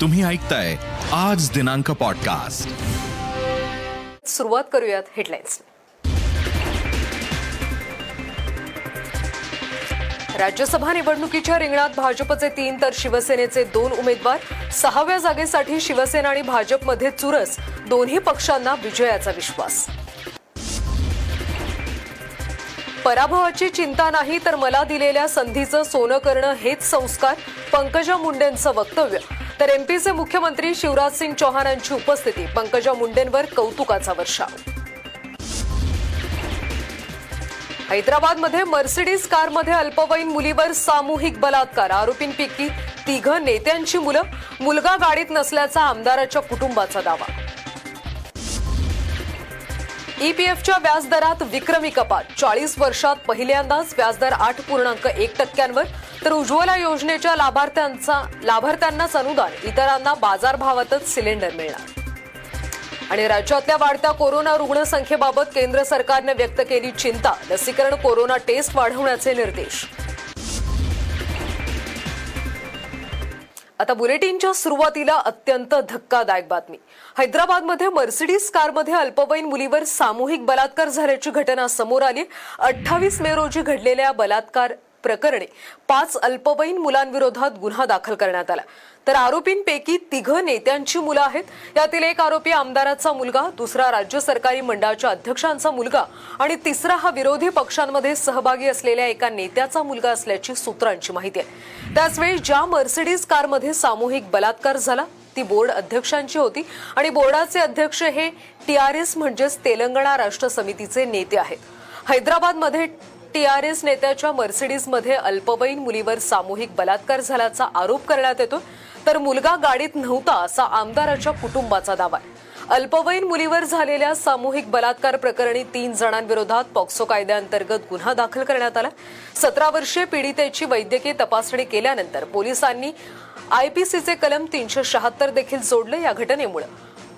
तुम्ही ऐकताय आज दिनांक पॉडकास्ट सुरुवात करूयात हेडलाईन्स राज्यसभा निवडणुकीच्या रिंगणात भाजपचे तीन तर शिवसेनेचे दोन उमेदवार सहाव्या जागेसाठी शिवसेना आणि भाजपमध्ये चुरस दोन्ही पक्षांना विजयाचा विश्वास. पराभवाची चिंता नाही तर मला दिलेल्या संधीचं सोनं करणं हेच संस्कार पंकजा मुंडेंचं वक्तव्य. तर एमपीचे मुख्यमंत्री शिवराज सिंग चौहानांची उपस्थिती पंकजा मुंडेंवर कौतुकाचा वर्षाव. हैदराबादमध्ये मर्सिडीज कारमध्ये अल्पवयीन मुलीवर सामूहिक बलात्कार आरोपींपैकी तिघ नेत्यांची मुलं मुलगा गाडीत नसल्याचा आमदाराच्या कुटुंबाचा दावा. ईपीएफच्या व्याजदरात विक्रमी कपात. चाळीस वर्षात पहिल्यांदाच व्याजदर आठ पूर्णांक एक टक्क्यांवर. तर उज्ज्वला योजनेच्या लाभार्थ्यांचा लाभार्थ्यांनाच अनुदान इतरांना बाजारभावातच सिलेंडर मिळणार. आणि राज्यातल्या वाढत्या कोरोना रुग्णसंख्येबाबत केंद्र सरकारने व्यक्त केली चिंता. लसीकरण कोरोना टेस्ट वाढवण्याचे निर्देश. आता बुलेटिनच्या सुरुवातीला अत्यंत धक्कादायक बातमी. हैदराबादमध्ये मर्सिडीज कारमध्ये अल्पवयीन मुलीवर सामूहिक बलात्कार झाल्याची घटना समोर आली. अठ्ठावीस मे रोजी घडलेल्या बलात्कार प्रकरणी पाच अल्पवयीन मुलांविरोधात गुन्हा दाखल करण्यात आला. तर आरोपींपैकी तिघ नेत्यांची मुलं आहेत. यातील एक आरोपी आमदाराचा मुलगा दुसरा राज्य सरकारी मंडळाच्या अध्यक्षांचा मुलगा आणि तिसरा हा विरोधी पक्षांमध्ये सहभागी असलेल्या एका नेत्याचा मुलगा असल्याची सूत्रांची माहिती आहे. त्याचवेळी ज्या मर्सिडीज कारमध्ये सामूहिक बलात्कार झाला ती बोर्ड अध्यक्षांची होती आणि बोर्डाचे अध्यक्ष हे टी आर एस म्हणजेच तेलंगणा राष्ट्र समितीचे नेते आहेत. हैदराबादमध्ये टीआरएस नेत्याच्या मर्सिडीजमध्ये अल्पवयीन मुलीवर सामूहिक बलात्कार झाल्याचा आरोप करण्यात येतो तर मुलगा गाडीत नव्हता असा आमदाराच्या कुटुंबाचा दावा आहे. अल्पवयीन मुलीवर झालेल्या सामूहिक बलात्कार प्रकरणी तीन जणांविरोधात पॉक्सो कायद्याअंतर्गत गुन्हा दाखल करण्यात आला. सतरा वर्षीय पीडितेची वैद्यकीय तपासणी केल्यानंतर पोलिसांनी आयपीसीचे कलम तीनशे शहात्तर देखील जोडले या घटनेमुळे.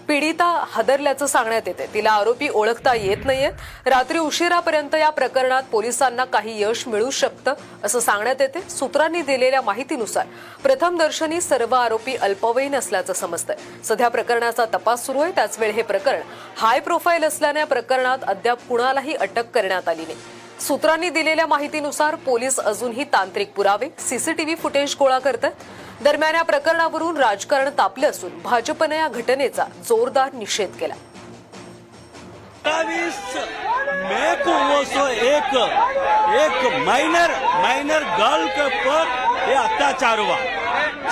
पीडिता हादरल्याचं सांगण्यात येते तिला आरोपी ओळखता येत नाहीयेत. रात्री उशिरापर्यंत या प्रकरणात पोलिसांना काही यश मिळू शकतं असं सांगण्यात येते सूत्रांनी दिलेल्या माहितीनुसार प्रथमदर्शनी सर्व आरोपी अल्पवयीन असल्याचं समजतंय. सध्या प्रकरणाचा तपास सुरू आहे. त्याचवेळी हे प्रकरण हाय प्रोफाईल असल्याने या प्रकरणात अद्याप कुणालाही अटक करण्यात आली नाही. सूत्रांनी दिलेल्या माहितीनुसार पोलीस अजूनही तांत्रिक पुरावे सीसीटीव्ही फुटेज गोळा करतात. दरम्यान या प्रकरणावरून राजकारण तापलं असून भाजपनं या घटनेचा जोरदार निषेध केला. मैं को वो सो एक एक माइनर माइनर गर्ल के ऊपर ये अत्याचार हुआ।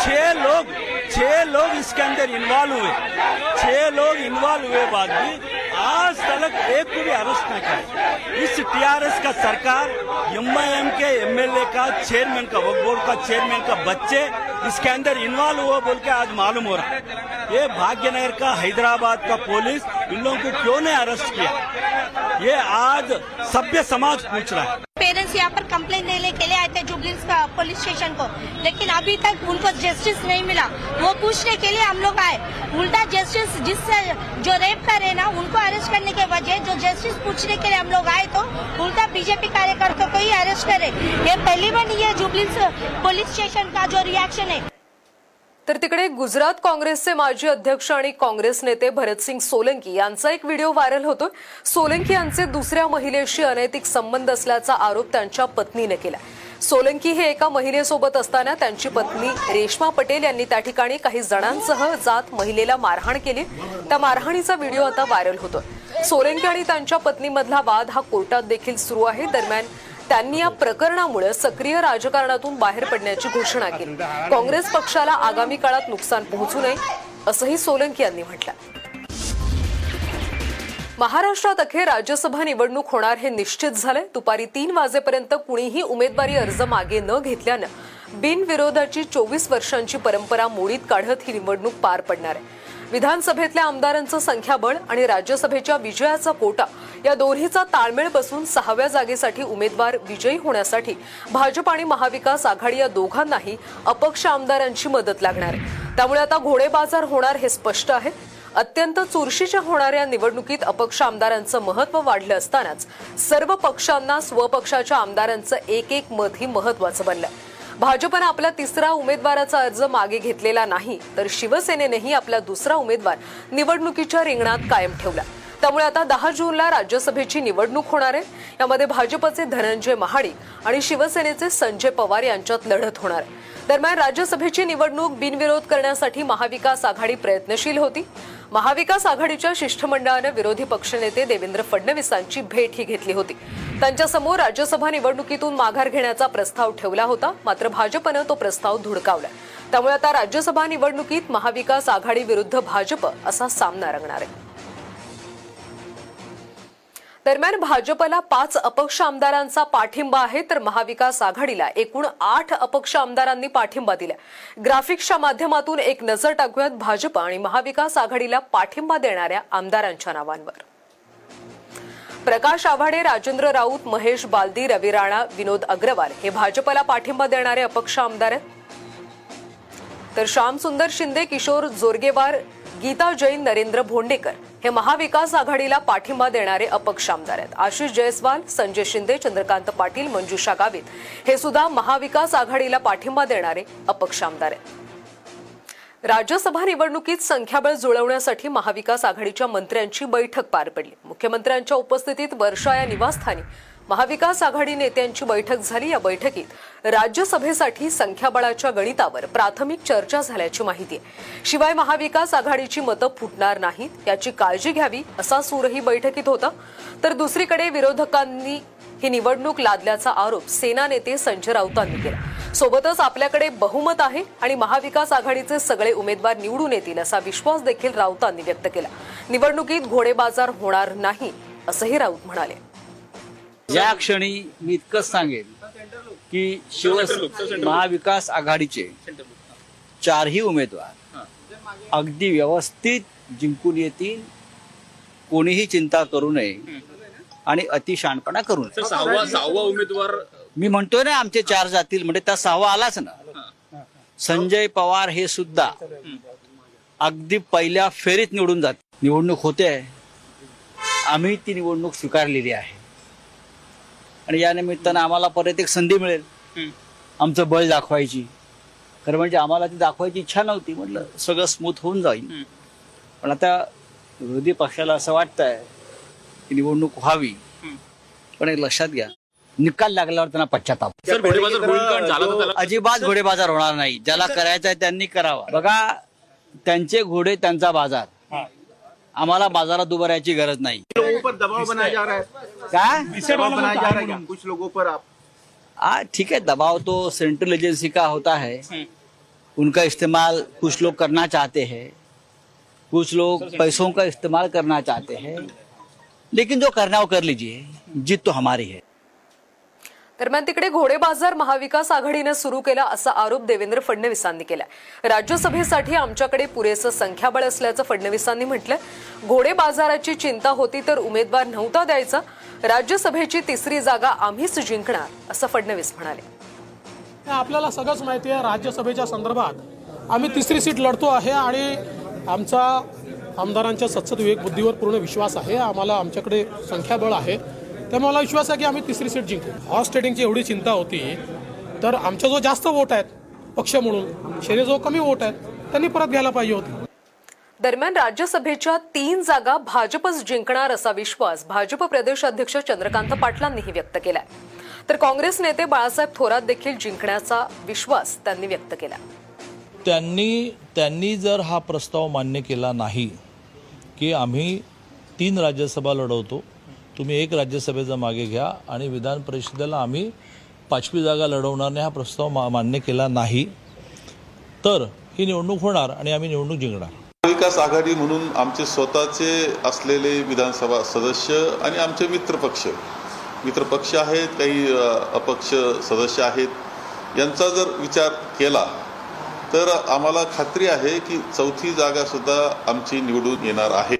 छह लोग छह लोग इसके अंदर इन्वॉल्व हुए। छह लोग इन्वॉल्व हुए बाद भी आज तक एक को भी अरेस्ट नहीं किया इस टीआरएस का सरकार एमआईएम के एमएलए का चेयरमैन का वक्फ बोर्ड का चेयरमैन का बच्चे इसके अंदर इन्वॉल्व हुआ बोल के आज मालूम हो रहा है। ये भाग्यनगर का, हैदराबाद का पुलिस इन लोगों को क्यों ने अरेस्ट किया? ये आज सभ्य समाज पूछ रहा है। पेरेंट्स यहाँ पर कंप्लेन देने के लिए आए थे जुबलिंस पुलिस स्टेशन को। लेकिन अभी तक उनको जस्टिस नहीं मिला। वो पूछने के लिए हम लोग आए। उल्टा जस्टिस जिससे जो रेप करे ना उनको अरेस्ट करने के वजह जो जस्टिस पूछने के लिए हम लोग आए तो उल्टा बीजेपी कार्यकर्ता को ही अरेस्ट करे। ये पहली बार नहीं है जुबलिंस स्टेशन का जो रिएक्शन है। तर तिकडे गुजरात काँग्रेसचे माजी अध्यक्ष आणि काँग्रेस नेते भरतसिंग सोलंकी यांचा एक व्हिडिओ व्हायरल होतो सोलंकी यांचे दुसऱ्या महिलेशी अनैतिक संबंध असल्याचा आरोप त्यांच्या पत्नीने केला. सोलंकी हे एका महिलेसोबत असताना त्यांची पत्नी रेश्मा पटेल यांनी त्या ठिकाणी काही जणांसह जात महिलेला मारहाण केली. त्या मारहाणीचा व्हिडिओ आता व्हायरल होतोय. सोलंकी आणि त्यांच्या पत्नीमधला वाद हा कोर्टात देखील सुरू आहे. दरम्यान त्यांनी या प्रकरणामुळे सक्रिय राजकारणातून बाहेर पडण्याची घोषणा केली. काँग्रेस पक्षाला आगामी काळात नुकसान पोहोचू नये असंही सोलंकी यांनी म्हटलं महाराष्ट्रात अखेर राज्यसभा निवडणूक होणार हे निश्चित झाले दुपारी तीन वाजेपर्यंत कुणीही उमेदवारी अर्ज मागे न घेतल्यानं बिनविरोधाची चोवीस वर्षांची परंपरा मोडीत काढत ही निवडणूक पार पडणार आहे. विधानसभेतल्या आमदारांचं संख्याबळ आणि राज्यसभेच्या विजयाचा कोटा या दोन्हीचा ताळमेळ बसून सहाव्या जागेसाठी उमेदवार विजयी होण्यासाठी भाजप आणि महाविकास आघाडी या दोघांनाही अपक्ष आमदारांची मदत लागणार आहे. त्यामुळे आता घोडेबाजार होणार हे स्पष्ट आहे. अत्यंत चुरशीच्या होणाऱ्या निवडणुकीत अपक्ष आमदारांचं महत्त्व वाढलं असतानाच सर्व पक्षांना स्वपक्षाच्या आमदारांचं एक एक मतही महत्वाचं बनलं. भाजपनं आपला तिसरा उमेदवाराचा अर्ज मागे घेतलेला नाही तर शिवसेनेनेही आपला दुसरा उमेदवार निवडणुकीच्या रिंगणात कायम ठेवला. त्यामुळे आता दहा जूनला राज्यसभेची निवडणूक होणार आहे. यामध्ये भाजपचे धनंजय महाडिक आणि शिवसेनेचे संजय पवार यांच्यात लढत होणार आहे. दरम्यान राज्यसभेची निवडणूक बिनविरोध करण्यासाठी महाविकास आघाडी प्रयत्नशील होती. महाविकास आघाडीच्या शिष्टमंडळानं विरोधी पक्षनेते देवेंद्र फडणवीसांची भेटही घेतली होती. त्यांच्यासमोर राज्यसभा निवडणुकीतून माघार घेण्याचा प्रस्ताव ठेवला होता मात्र भाजपनं तो प्रस्ताव धुडकावला. त्यामुळे आता राज्यसभा निवडणुकीत महाविकास आघाडी विरुद्ध भाजप असा सामना रंगणार आहे. दरम्यान भाजपला पाच अपक्ष आमदारांचा पाठिंबा आहे तर महाविकास आघाडीला एकूण आठ अपक्ष आमदारांनी पाठिंबा दिला ग्राफिक्सच्या माध्यमातून एक नजर टाकूयात भाजप आणि महाविकास आघाडीला पाठिंबा देणाऱ्या आमदारांच्या नावांवर. प्रकाश आव्हाडे राजेंद्र राऊत महेश बालदी रवी राणा विनोद अग्रवाल हे भाजपला पाठिंबा देणारे अपक्ष आमदार आहेत. तर श्यामसुंदर शिंदे किशोर जोरगेवार गीता जैन नरेंद्र भोंडेकर हे महाविकास आघाडीला पाठिंबा देणारे अपक्ष आमदार आहेत. आशिष जयस्वाल संजय शिंदे चंद्रकांत पाटील मंजुषा गावित हे सुद्धा महाविकास आघाडीला पाठिंबा देणारे अपक्ष आमदार आहेत. राज्यसभा निवडणुकीत संख्याबळ जुळवण्यासाठी महाविकास आघाडीच्या मंत्र्यांची बैठक पार पडली. मुख्यमंत्र्यांच्या उपस्थितीत वर्षा या निवासस्थानी महाविकास आघाडी नेत्यांची बैठक झाली. या बैठकीत राज्यसभेसाठी संख्याबळाच्या गणितावर प्राथमिक चर्चा झाल्याची माहिती आहे. शिवाय महाविकास आघाडीची मतं फुटणार नाहीत याची काळजी घ्यावी असा सूरही बैठकीत होता. तर दुसरीकडे विरोधकांनी ही निवडणूक लादल्याचा आरोप सेना नेते संजय राऊतांनी केला. सोबतच आपल्याकडे बहुमत आहे आणि महाविकास आघाडीचे सगळे उमेदवार निवडून येतील असा विश्वास देखील राऊतांनी व्यक्त केला. निवडणुकीत घोडेबाजार होणार नाही असंही राऊत म्हणाले. या क्षणी मी इतकंच सांगेन की शिव महाविकास आघाडीचे चारही उमेदवार अगदी व्यवस्थित जिंकून येतील कोणीही चिंता करू नये आणि अतिशानपणा करू नये. सहावा सहावा उमेदवार मी म्हणतोय ना आमचे चार जातील म्हणजे त्या सहावा आलाच ना. संजय पवार हे सुद्धा अगदी पहिल्या फेरीत निवडून जात निवडणूक होते. आम्ही ती निवडणूक स्वीकारलेली आहे. आणि या निमित्तानं आम्हाला परत एक संधी मिळेल. आमचं बळ दाखवायची. खरं म्हणजे आम्हाला ती दाखवायची इच्छा नव्हती. म्हटलं सगळं स्मूथ होऊन जाईल. पण आता विरोधी पक्षाला असं वाटतंय की निवडणूक व्हावी. पण एक लक्षात घ्या. निकाल लागल्यावर त्यांना पश्चाताप. अजिबात घोडेबाजार होणार नाही. ज्याला करायचा आहे त्यांनी करावा. बघा त्यांचे घोडे त्यांचा बाजार. आम्हाला बाजारात उभं राहायची गरज नाही. दबाव बनाया जा रहा है काय दबाव बनाया जा रहा है क्या? कुछ लोगों पर आप हाँ ठीक है दबाव तो सेंट्रल एजेंसी का होता है। उनका इस्तेमाल कुछ लोग करना चाहते हैं। कुछ लोग पैसों का इस्तेमाल करना चाहते हैं। लेकिन जो करना वो कर लीजिए। जीत तो हमारी है। दरम्यान तिकडे घोडेबाजार महाविकास आघाडीनं सुरू केला असा आरोप देवेंद्र फडणवीसांनी केला राज्यसभेसाठी आमच्याकडे पुरेसं संख्याबळ असल्याचं फडणवीसांनी म्हटलं घोडेबाजाराची चिंता होती तर उमेदवार नव्हता द्यायचा. राज्यसभेची तिसरी जागा आम्हीच जिंकणार असं फडणवीस म्हणाले. आपल्याला सगळंच माहिती आहे राज्यसभेच्या संदर्भात आम्ही तिसरी सीट लढतो आहे आणि आमचा आमदारांच्या सत्सद विवेक बुद्धीवर पूर्ण विश्वास आहे आम्हाला आमच्याकडे संख्याबळ आहे. त्यामुळे मला विश्वास आहे की आम्ही तिसरी सीट जिंकू. हॉर्स ट्रेडिंगची एवढी चिंता होती तर आमचा जो जास्त वोट आहेत पक्ष म्हणून शेरे जो कमी वोट आहेत त्यांनी परत घ्यायला पाहिजे होते. दरम्यान राज्यसभेच्या तीन जागा भाजपच जिंकणार असा विश्वास भाजप प्रदेश अध्यक्ष चंद्रकांत पाटलांनीही व्यक्त केलाय. तर काँग्रेस नेते बाळासाहेब थोरात देखील जिंकण्याचा विश्वास त्यांनी व्यक्त केला त्यांनी त्यांनी जर हा प्रस्ताव मान्य केला नाही की आम्ही तीन राज्यसभा लढवतो तुम्ही एक राज्यसभेचा मागे घ्या आणि विधान परिषदेला आम्ही पाचवी जागा लढवणार नाही हा प्रस्ताव मा मान्य केला नाही तर ही निवडणूक होणार आणि आम्ही निवडणूक जिंकणार. महाविकास आघाडी म्हणून आमचे स्वतःचे असलेले विधानसभा सदस्य आणि आमचे मित्रपक्ष. मित्रपक्ष आहेत काही अपक्ष सदस्य आहेत. यांचा जर विचार केला तर आम्हाला खात्री आहे की चौथी जागा सुद्धा आमची निवडून येणार आहे.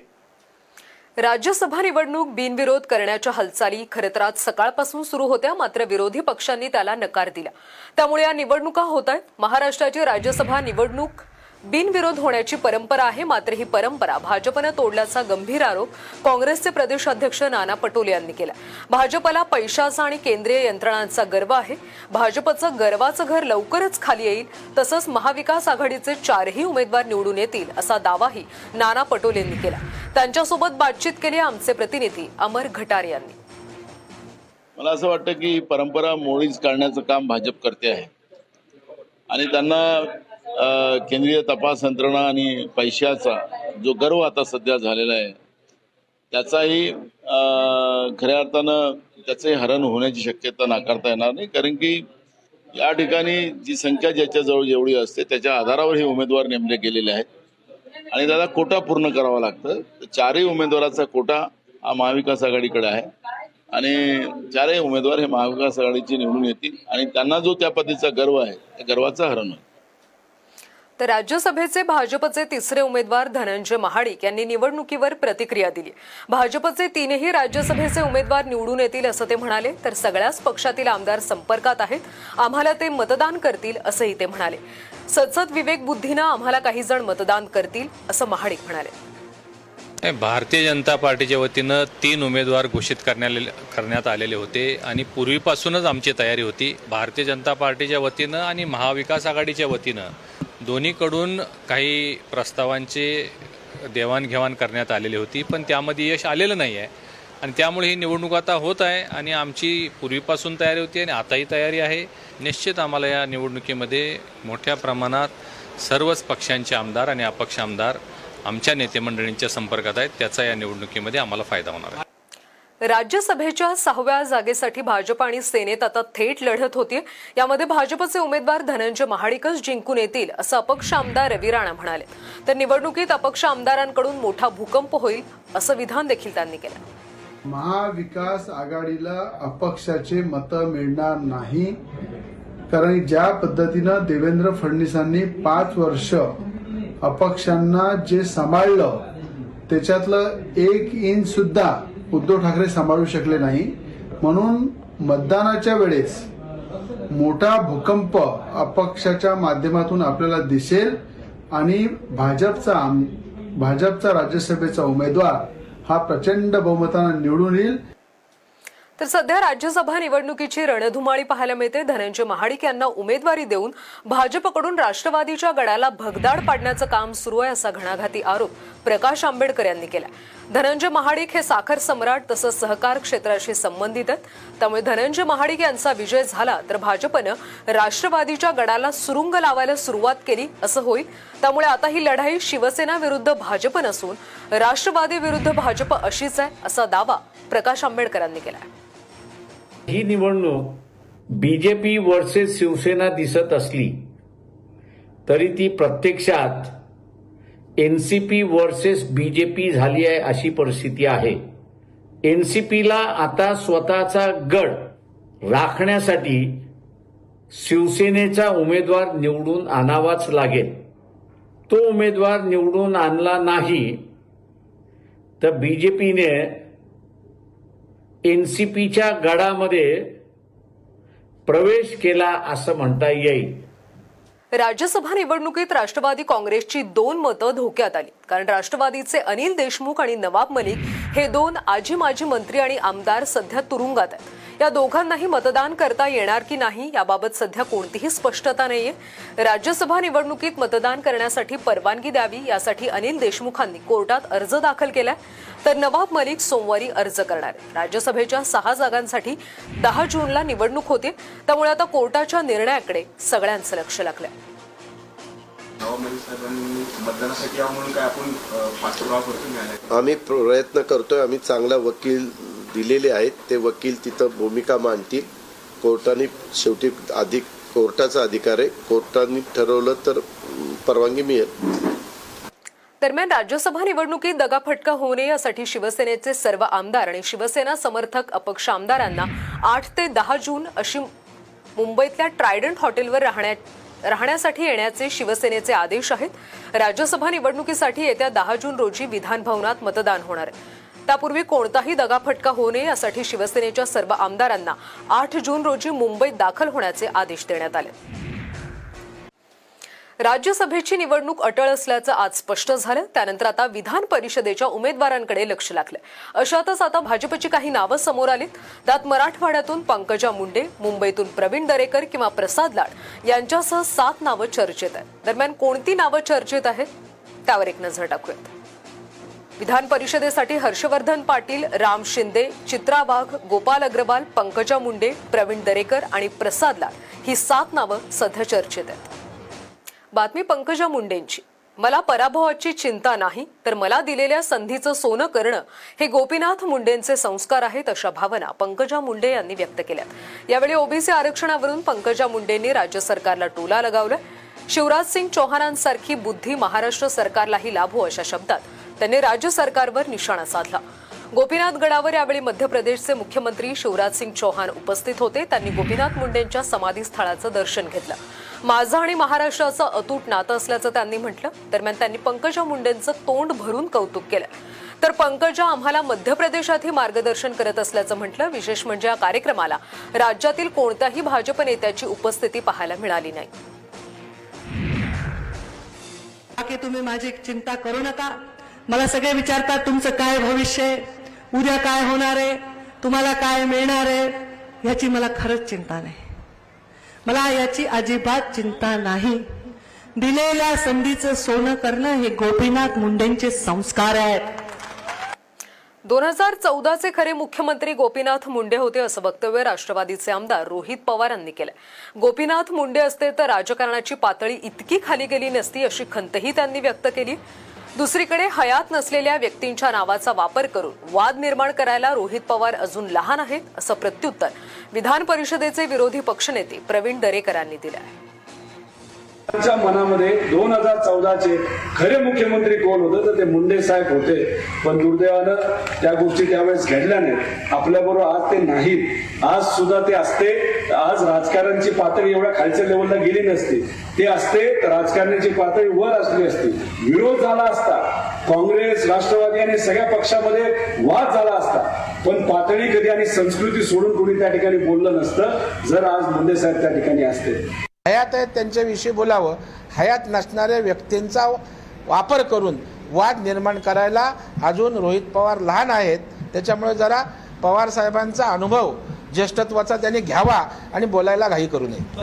राज्यसभा निवडणूक बिनविरोध करण्याच्या हालचाली खरं तर आज सकाळपासून सुरू होत्या मात्र विरोधी पक्षांनी त्याला नकार दिला. त्यामुळे या निवडणुका होत आहेत. महाराष्ट्राची राज्यसभा निवडणूक बिनविरोध होण्याची परंपरा आहे मात्र ही परंपरा भाजपनं तोडल्याचा गंभीर आरोप काँग्रेसचे प्रदेश अध्यक्ष नाना पटोले यांनी केला. भाजपला पैशाचा आणि केंद्रीय यंत्रणांचा गर्व आहे. भाजपचं गर्वाचं घर लवकरच खाली येईल तसंच महाविकास आघाडीचे चारही उमेदवार निवडून येतील असा दावाही नाना पटोले यांनी केला. त्यांच्यासोबत बातचीत केली आमचे प्रतिनिधी अमर घटार यांनी. मला असं वाटतं की परंपरा मोडीच काढण्याचं काम भाजप करते आहे. आणि त्यांना केंद्रीय तपास यंत्रणा आणि पैशाचा जो गर्व आता सध्या झालेला आहे त्याचाही खऱ्या अर्थानं त्याचंही हरण होण्याची शक्यता नाकारता येणार नाही. कारण की या ठिकाणी जी संख्या ज्याच्याजवळ जेवढी असते त्याच्या आधारावर हे उमेदवार नेमले गेलेले आहेत. आणि त्याला कोटा पूर्ण करावा लागतं. चारही उमेदवाराचा कोटा हा महाविकास आघाडीकडे आहे. आणि चारही उमेदवार हे महाविकास आघाडीचे निवडून येतील. आणि त्यांना जो त्या पद्धतीचा गर्व आहे त्या गर्वाचा हरण होईल. तर राज्यसभेचे भाजपचे तिसरे उमेदवार धनंजय महाडिक यांनी निवडणुकीवर प्रतिक्रिया दिली. भाजपचे तीनही राज्यसभेचे उमेदवार निवडून येतील असं ते म्हणाले तर सगळ्याच पक्षातील आमदार संपर्कात आहेत आम्हाला ते मतदान करतील असंही ते म्हणाले. सदसद विवेक बुद्धीनं आम्हाला काही जण मतदान करतील असं महाडिक म्हणाले. भारतीय जनता पार्टीच्या वतीनं तीन उमेदवार घोषित करण्याले करण्यात आलेले होते आणि पूर्वीपासूनच आमची तयारी होती. भारतीय जनता पार्टीच्या वतीनं आणि महाविकास आघाडीच्या वतीनं दोन्हीकडून काही प्रस्तावांचे देवाणघेवाण करण्यात आलेली होती पण त्यामध्ये यश आलेलं नाही आहे आणि त्यामुळे ही निवडणूक आता होत आहे आणि आमची पूर्वीपासून तयारी होती आणि आताही तयारी आहे. निश्चित आम्हाला या निवडणुकीमध्ये मोठ्या प्रमाणात सर्वच पक्षांचे आमदार आणि अपक्ष आमदार आमच्या नेतेमंडळींच्या संपर्कात आहेत. त्याचा या निवडणुकीमध्ये आम्हाला फायदा होणार आहे. राज्यसभेच्या सहाव्या जागेसाठी भाजप आणि सेनेत आता थेट लढत होती यामध्ये भाजपचे उमेदवार धनंजय महाडिकच जिंकून येतील असं अपक्ष आमदार रवी राणा म्हणाले. तर निवडणुकीत अपक्ष आमदारांकडून मोठा भूकंप होईल असं विधान देखील त्यांनी केलं. महाविकास आघाडीला अपक्षाचे मत मिळणार नाही कारण ज्या पद्धतीनं देवेंद्र फडणवीसांनी पाच वर्ष अपक्षांना जे सांभाळलं त्याच्यातलं एक इंच सुद्धा उद्धव ठाकरे सांभाळू शकले नाही. म्हणून मतदानाच्या वेळेस मोठा भूकंप अपक्षाच्या माध्यमातून आपल्याला दिसेल आणि भाजपचा आम- भाजपचा राज्यसभेचा उमेदवार हा प्रचंड बहुमतानं निवडून येईल. तर सध्या राज्यसभा निवडणुकीची रणधुमाळी पाहायला मिळते. धनंजय महाडिक यांना उमेदवारी देऊन भाजपकडून राष्ट्रवादीच्या गडाला भगदाड पाडण्याचं काम सुरू आहे असा घणाघाती आरोप प्रकाश आंबेडकर यांनी केला धनंजय महाडिक हे साखर सम्राट तसंच सहकार क्षेत्राशी संबंधित आहेत. त्यामुळे धनंजय महाडिक यांचा विजय झाला तर भाजपनं राष्ट्रवादीच्या गडाला सुरुंग लावायला सुरुवात केली असं होईल. त्यामुळे आता ही लढाई शिवसेना विरुद्ध भाजप नसून राष्ट्रवादी विरुद्ध भाजप अशीच आहे असा दावा प्रकाश आंबेडकरांनी केला आहे ही निवडणूक बीजेपी वर्सेस शिवसेना दिसत असली तरी ती प्रत्यक्षात एनसीपी वर्सेस बीजेपी झाली आहे अशी परिस्थिती आहे. एनसीपीला आता स्वतःचा गड राखण्यासाठी शिवसेनेचा उमेदवार निवडून आणावाच लागेल. तो उमेदवार निवडून आणला नाही तर बीजेपीने एनसीपीच्या गडामध्ये प्रवेश केला असं म्हणता येईल. राज्यसभा निवडणुकीत राष्ट्रवादी काँग्रेसची दोन मतं धोक्यात आली. कारण राष्ट्रवादीचे अनिल देशमुख आणि नवाब मलिक हे दोन आजी माजी मंत्री आणि आमदार सध्या तुरुंगात आहेत. या दोघांनाही मतदान करता येणार की नाही याबाबत सध्या कोणतीही स्पष्टता नाहीये. राज्यसभा निवडणुकीत मतदान करण्यासाठी परवानगी द्यावी यासाठी अनिल देशमुखांनी कोर्टात अर्ज दाखल केलाय. तर नवाब मलिक सोमवारी अर्ज करणार. राज्यसभेच्या सहा जागांसाठी दहा जूनला निवडणूक होते. त्यामुळे आता कोर्टाच्या निर्णयाकडे सगळ्यांचं लक्ष न्यायालयात? आम्ही प्रयत्न करतोय आम्ही चांगला वकील दिलेले आहेत ते वकील तिथं भूमिका मांडतील. कोर्टाने शेवटी अधिक कोर्टाचा अधिकार आहे. कोर्टाने ठरवलं तर परवानगी मिळेल. दरम्यान राज्यसभा निवडणुकीत दगाफटका होऊ नये यासाठी शिवसेनेचे सर्व आमदार आणि शिवसेना समर्थक अपक्ष आमदारांना आठ ते दहा जून अशी मुंबईतल्या ट्रायडंट हॉटेलवर राहण्या राहण्यासाठी येण्याचे शिवसेनेचे आदेश आहेत. राज्यसभा निवडणुकीसाठी येत्या दहा जून रोजी विधान भवनात मतदान होणार आहे. त्यापूर्वी कोणताही दगाफटका होऊ नये यासाठी शिवसेनेच्या सर्व आमदारांना आठ जून रोजी मुंबईत दाखल होण्याचे आदेश देण्यात आले. राज्यसभेची निवडणूक अटळ असल्याचं आज स्पष्ट झालं. त्यानंतर आता विधान परिषदेच्या उमेदवारांकडे लक्ष लागलंय. अशातच आता भाजपची काही नावं समोर आलीत. त्यात मराठवाड्यातून पंकजा मुंडे मुंबईतून प्रवीण दरेकर किंवा प्रसाद लाड यांच्यासह सात नावं चर्चेत आहेत. दरम्यान कोणती नावं चर्चेत आहेत? त्यावर एक नजर टाकूयात. विधान परिषदेसाठी हर्षवर्धन पाटील राम शिंदे चित्रा वाघ गोपाल अग्रवाल पंकजा मुंडे प्रवीण दरेकर आणि प्रसाद लाड ही सात नावं सध्या चर्चेत आहेत. बातमी पंकजा मुंडेंची. मला पराभवाची चिंता नाही तर मला दिलेल्या संधीचं सोनं करणं हे गोपीनाथ मुंडेंचे संस्कार आहेत अशा भावना पंकजा मुंडे यांनी व्यक्त केल्यात. यावेळी ओबीसी आरक्षणावरून पंकजा मुंडेंनी राज्य सरकारला टोला लगावला. शिवराज सिंग चौहानांसारखी बुद्धी महाराष्ट्र सरकारलाही लाभो अशा शब्दात त्यांनी राज्य सरकारवर निशाणा साधला. गोपीनाथ गडावर यावेळी मध्य प्रदेशचे मुख्यमंत्री शिवराज सिंग चौहान उपस्थित होते. त्यांनी गोपीनाथ मुंडेंच्या समाधीस्थळाचं दर्शन घेतलं. माझं आणि महाराष्ट्राचं अतूट नातं असल्याचं त्यांनी म्हटलं. दरम्यान त्यांनी पंकजा मुंडेंचं तोंड भरून कौतुक केलं. तर पंकजा आम्हाला मध्य प्रदेशातही मार्गदर्शन करत असल्याचं म्हटलं. विशेष म्हणजे या कार्यक्रमाला राज्यातील कोणत्याही भाजप नेत्याची उपस्थिती पाहायला मिळाली नाही. तुम्ही माझी चिंता करू नका. मला सगळे विचारतात तुमचं काय भविष्य आहे? उद्या काय होणार आहे? तुम्हाला काय मिळणार आहे? याची मला खरंच चिंता नाही. मला याची अजिबात चिंता नाही. दिलेल्या संधीचं सोनं करणं हे गोपीनाथ मुंडेंचे संस्कार आहेत. दोन हजार चौदाचे खरे मुख्यमंत्री गोपीनाथ मुंडे होते असं वक्तव्य राष्ट्रवादीचे आमदार रोहित पवार यांनी केलं गोपीनाथ मुंडे असते तर राजकारणाची पातळी इतकी खाली गेली नसती अशी खंतही त्यांनी व्यक्त केली. दुसरीकडे हयात नसलेल्या व्यक्तींच्या नावाचा वापर करून वाद निर्माण करायला रोहित पवार अजून लहान आहेत असं प्रत्युत्तर विधान परिषदेचे विरोधी पक्षनेते प्रवीण दरेकरांनी दिलं आहे च्या मनामध्ये दोन हजार चौदाचे खरे मुख्यमंत्री कोण होते? तर ते मुंडे साहेब होते. पण दुर्दैवानं त्या गोष्टी त्यावेळेस घडल्या नाहीत. आपल्याबरोबर आज ते नाहीत. आज सुद्धा ते असते. आज राजकारणाची पातळी एवढ्या खालच्या लेवलला गेली नसती. ते असते तर राजकारणाची पातळी वर असली असती. विरोध झाला असता. काँग्रेस राष्ट्रवादी आणि सगळ्या पक्षामध्ये वाद झाला असता. पण पातळी कधी आणि संस्कृती सोडून कोणी त्या ठिकाणी बोललं नसतं जर आज मुंडे साहेब त्या ठिकाणी असते. हयात आहेत त्यांच्याविषयी बोलावं. हयात नसणाऱ्या व्यक्तींचा वापर करून वाद निर्माण करायला अजून रोहित पवार लहान आहेत. त्याच्यामुळे जरा पवार साहेबांचा अनुभव ज्येष्ठत्वाचा त्यांनी घ्यावा आणि बोलायला घाई करू नये.